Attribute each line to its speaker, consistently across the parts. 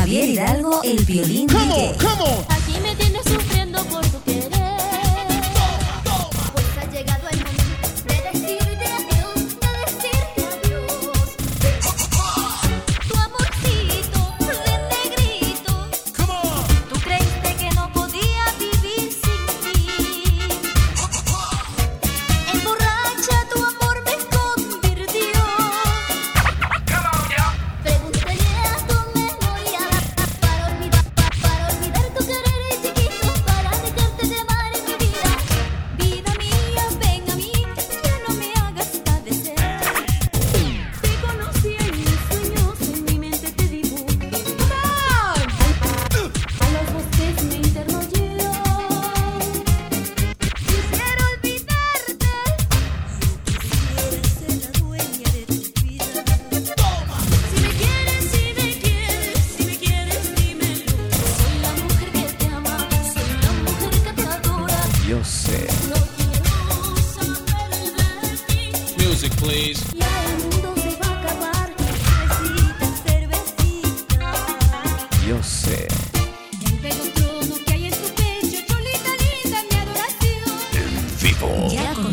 Speaker 1: Javier Hidalgo, el violín.
Speaker 2: Come on, come on. yo
Speaker 3: sé.
Speaker 2: Eh. En
Speaker 3: vivo.
Speaker 1: Ya con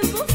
Speaker 1: simple